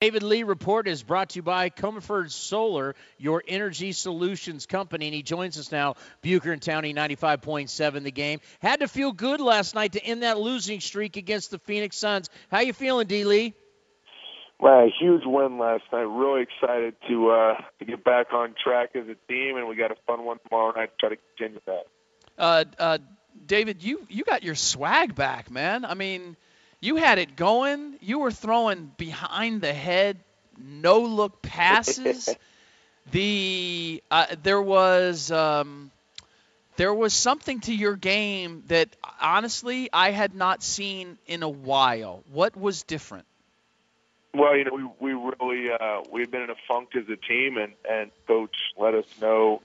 David Lee Report is brought to you by Comfort Solar, your energy solutions company, and he joins us now. Bucher and Townie, 95.7 the game. Had to feel good last night to end that losing streak against the Phoenix Suns. How you feeling, D. Lee? Well, a huge win last night. Really excited to uh, to get back on track as a team, and we got a fun one tomorrow night to try to continue that. Uh, uh, David, you you got your swag back, man. I mean – you had it going. You were throwing behind the head, no look passes. the uh, there was um, there was something to your game that honestly I had not seen in a while. What was different? Well, you know, we we really uh, we've been in a funk as a team, and and coach let us know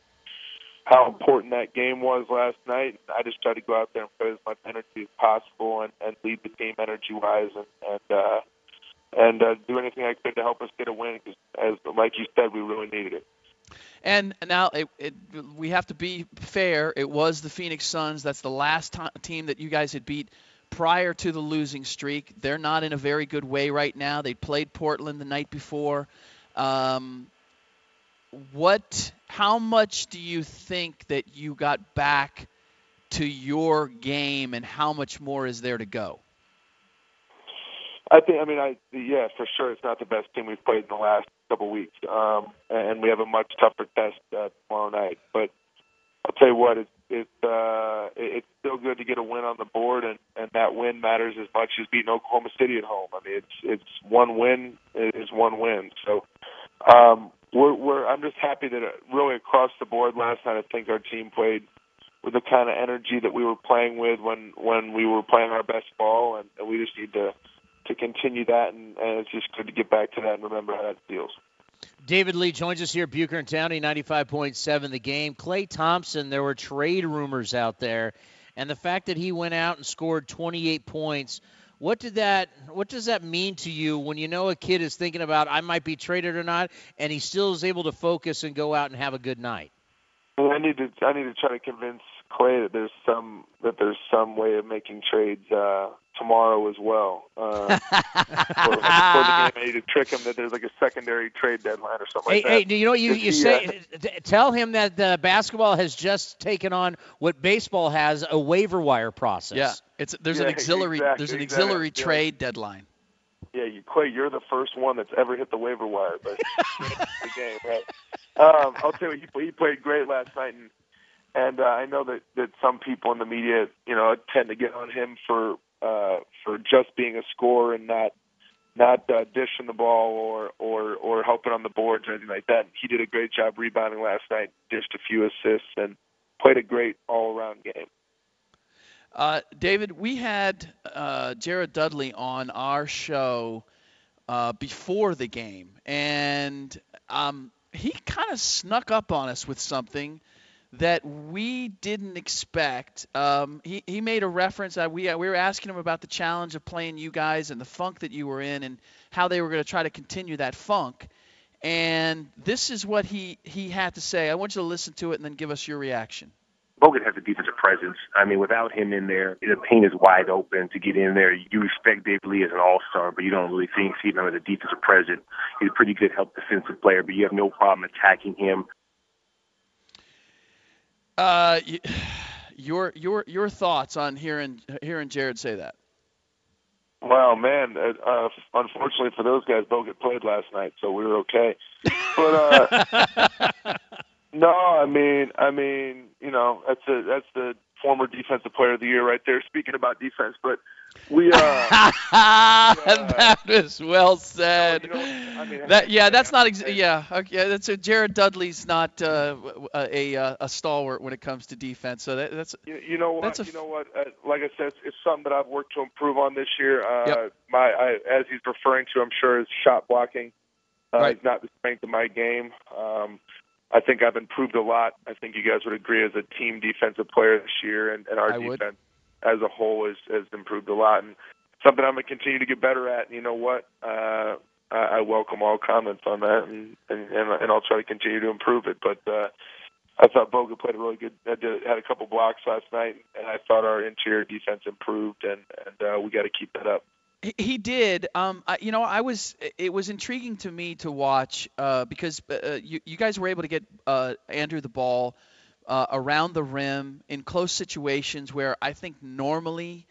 how important that game was last night. I just tried to go out there and put as much energy as possible and, and lead the team energy wise and and uh, and uh, do anything I could to help us get a win. Because as like you said, we really needed it. And now it, it, we have to be fair. It was the Phoenix Suns. That's the last t- team that you guys had beat prior to the losing streak. They're not in a very good way right now. They played Portland the night before. Um, what how much do you think that you got back to your game and how much more is there to go? I think I mean I yeah for sure it's not the best team we've played in the last couple weeks um and we have a much tougher test uh, tomorrow night but I'll tell you what it's it, uh, it's still good to get a win on the board, and and that win matters as much as beating Oklahoma City at home. I mean, it's it's one win is one win. So um, we're, we're I'm just happy that uh, really across the board last night I think our team played with the kind of energy that we were playing with when when we were playing our best ball, and, and we just need to to continue that, and, and it's just good to get back to that and remember how that feels. David Lee joins us here, Bucher and Townie, 95.7 the game. Klay Thompson, there were trade rumors out there, and the fact that he went out and scored 28 points – what did that what does that mean to you when you know a kid is thinking about I might be traded or not and he still is able to focus and go out and have a good night? I need to I need to try to convince Klay that there's some that there's some way of making trades uh, tomorrow as well. Uh, before, before the game, to trick him that there's like a secondary trade deadline or something hey, like that. Hey, do you know what you, you say? Uh, tell him that the basketball has just taken on what baseball has a waiver wire process. Yeah, it's there's yeah, an auxiliary exactly, there's an exactly. auxiliary yeah. trade deadline. Yeah, you Klay, you're the first one that's ever hit the waiver wire, but the game, right? Um, I'll tell you, he, he played great last night, and and uh, I know that that some people in the media, you know, tend to get on him for uh, for just being a scorer and not not uh, dishing the ball or or or helping on the boards or anything like that. He did a great job rebounding last night, dished a few assists, and played a great all around game. Uh, David, we had uh, Jared Dudley on our show uh, before the game, and um, he kind of snuck up on us with something that we didn't expect. Um, he, he made a reference that we, we were asking him about the challenge of playing you guys and the funk that you were in and how they were going to try to continue that funk. And this is what he, he had to say. I want you to listen to it and then give us your reaction. Bogut has a defensive presence. I mean, without him in there, the paint is wide open to get in there. You respect David Lee as an all-star, but you don't really think see him as a defensive presence. He's a pretty good help defensive player, but you have no problem attacking him uh, your your your thoughts on hearing hearing Jared say that? Well, man, uh, uh, unfortunately for those guys, Bogut played last night, so we were okay. But uh, no, I mean, I mean, you know, that's a that's the former defensive player of the year right there. Speaking about defense, but we uh, that is well said. You know, I mean, that yeah, that's not ex- yeah okay. That's a, Jared Dudley's not uh, a, a a stalwart when it comes to defense. So that, that's you, you know what that's you know what uh, like I said, it's something that I've worked to improve on this year. Uh, yep. My I, as he's referring to, I'm sure is shot blocking. Uh, right. It's not the strength of my game. Um, I think I've improved a lot. I think you guys would agree as a team defensive player this year, and, and our I defense would. as a whole has, has improved a lot, and something I'm going to continue to get better at. And you know what? Uh, I, I welcome all comments on that, and, and and I'll try to continue to improve it. But uh, I thought Bogut played a really good. Did, had a couple blocks last night, and I thought our interior defense improved, and and uh, we got to keep that up. He did. Um, I, you know, I was. It was intriguing to me to watch uh, because uh, uh, you, you guys were able to get uh, Andrew the ball uh, around the rim in close situations where I think normally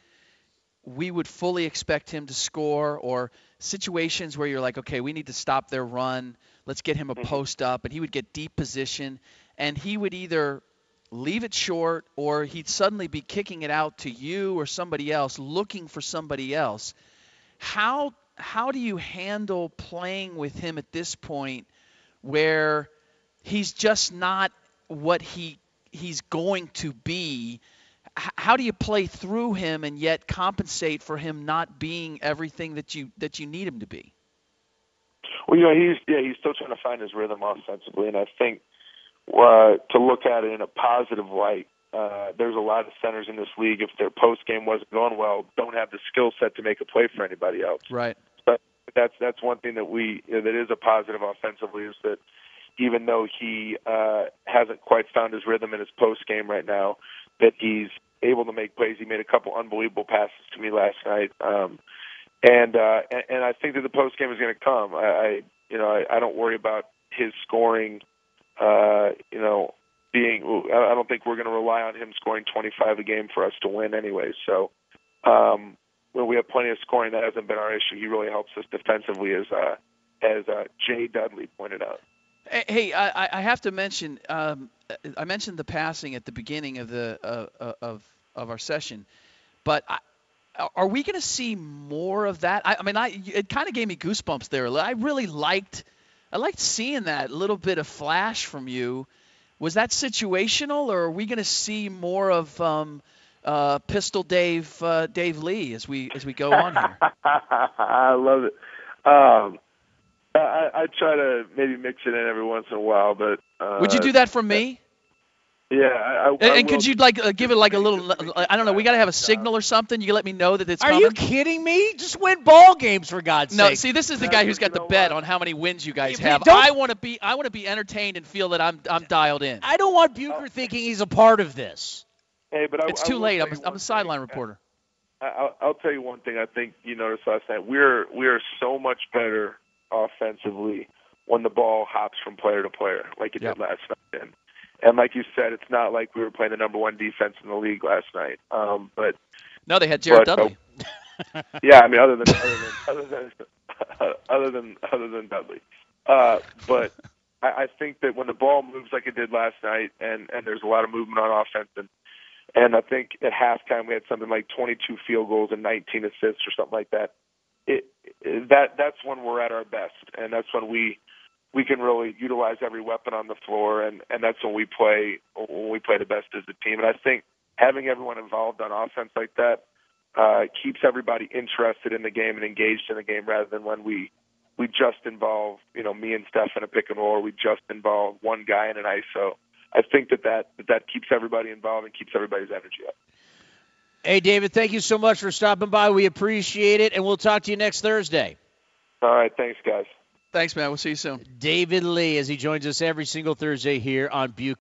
we would fully expect him to score, or situations where you're like, okay, we need to stop their run. Let's get him a Mhm. post up, and he would get deep position, and he would either leave it short or he'd suddenly be kicking it out to you or somebody else, looking for somebody else. How how do you handle playing with him at this point where he's just not what he he's going to be? How do you play through him and yet compensate for him not being everything that you that you need him to be? Well, you know, he's yeah, he's still trying to find his rhythm offensively, and I think uh, to look at it in a positive light, uh, there's a lot of centers in this league. If their post game wasn't going well, don't have the skill set to make a play for anybody else. Right. But that's that's one thing that we you know, that is a positive offensively is that even though he uh, hasn't quite found his rhythm in his post game right now, that he's able to make plays. He made a couple unbelievable passes to me last night. Um, and uh, and, and I think that the post game is going to come. I, I you know I, I don't worry about his scoring. Uh, you know, being I don't think we're going to rely on him scoring 25 a game for us to win anyway. So um, when we have plenty of scoring, that hasn't been our issue. He really helps us defensively, as uh, as uh, Jay Dudley pointed out. Hey, I, I have to mention. Um, I mentioned the passing at the beginning of the uh, of of our session, but I, are we going to see more of that? I, I mean, I it kind of gave me goosebumps there. I really liked I liked seeing that little bit of flash from you. Was that situational, or are we going to see more of um, uh, Pistol Dave uh, Dave Lee as we as we go on here? I love it. Um, I, I try to maybe mix it in every once in a while, but uh, Would you do that for me? Yeah, I, I, And, I could you like uh, give it like a little? I don't know. We got to have a signal or something. You let me know that it's Are coming. you kidding me? Just win ball games for God's No, sake. No, see, this is the guy who's got the bet on how many wins you guys have. I want to be, I want to be entertained and feel that I'm, I'm dialed in. I don't want Bucher thinking he's a part of this. Hey, but I, It's I too will late. I'm you a, I'm a sideline reporter. I, I'll, I'll tell you one thing. I think you noticed last night. We're we are so much better offensively when the ball hops from player to player, like it Yep. did last night. And, and like you said, it's not like we were playing the number one defense in the league last night. Um, but No, they had Jared But, uh, Dudley. yeah, I mean, other than other than other than other than other than Dudley, uh, but I, I think that when the ball moves like it did last night, and and there's a lot of movement on offense, and and I think at halftime we had something like 22 field goals and 19 assists or something like that. It, it that that's when we're at our best, and that's when we we can really utilize every weapon on the floor, and and that's when we play when we play the best as a team. And I think having everyone involved on offense like that uh, keeps everybody interested in the game and engaged in the game rather than when we we just involve you know me and Steph in a pick and roll or we just involve one guy in an ISO. I think that that that, that keeps everybody involved and keeps everybody's energy up. Hey, David, thank you so much for stopping by. We appreciate it, and we'll talk to you next Thursday. All right, thanks guys. Thanks, man. We'll see you soon. David Lee, as he joins us every single Thursday here on Bucher.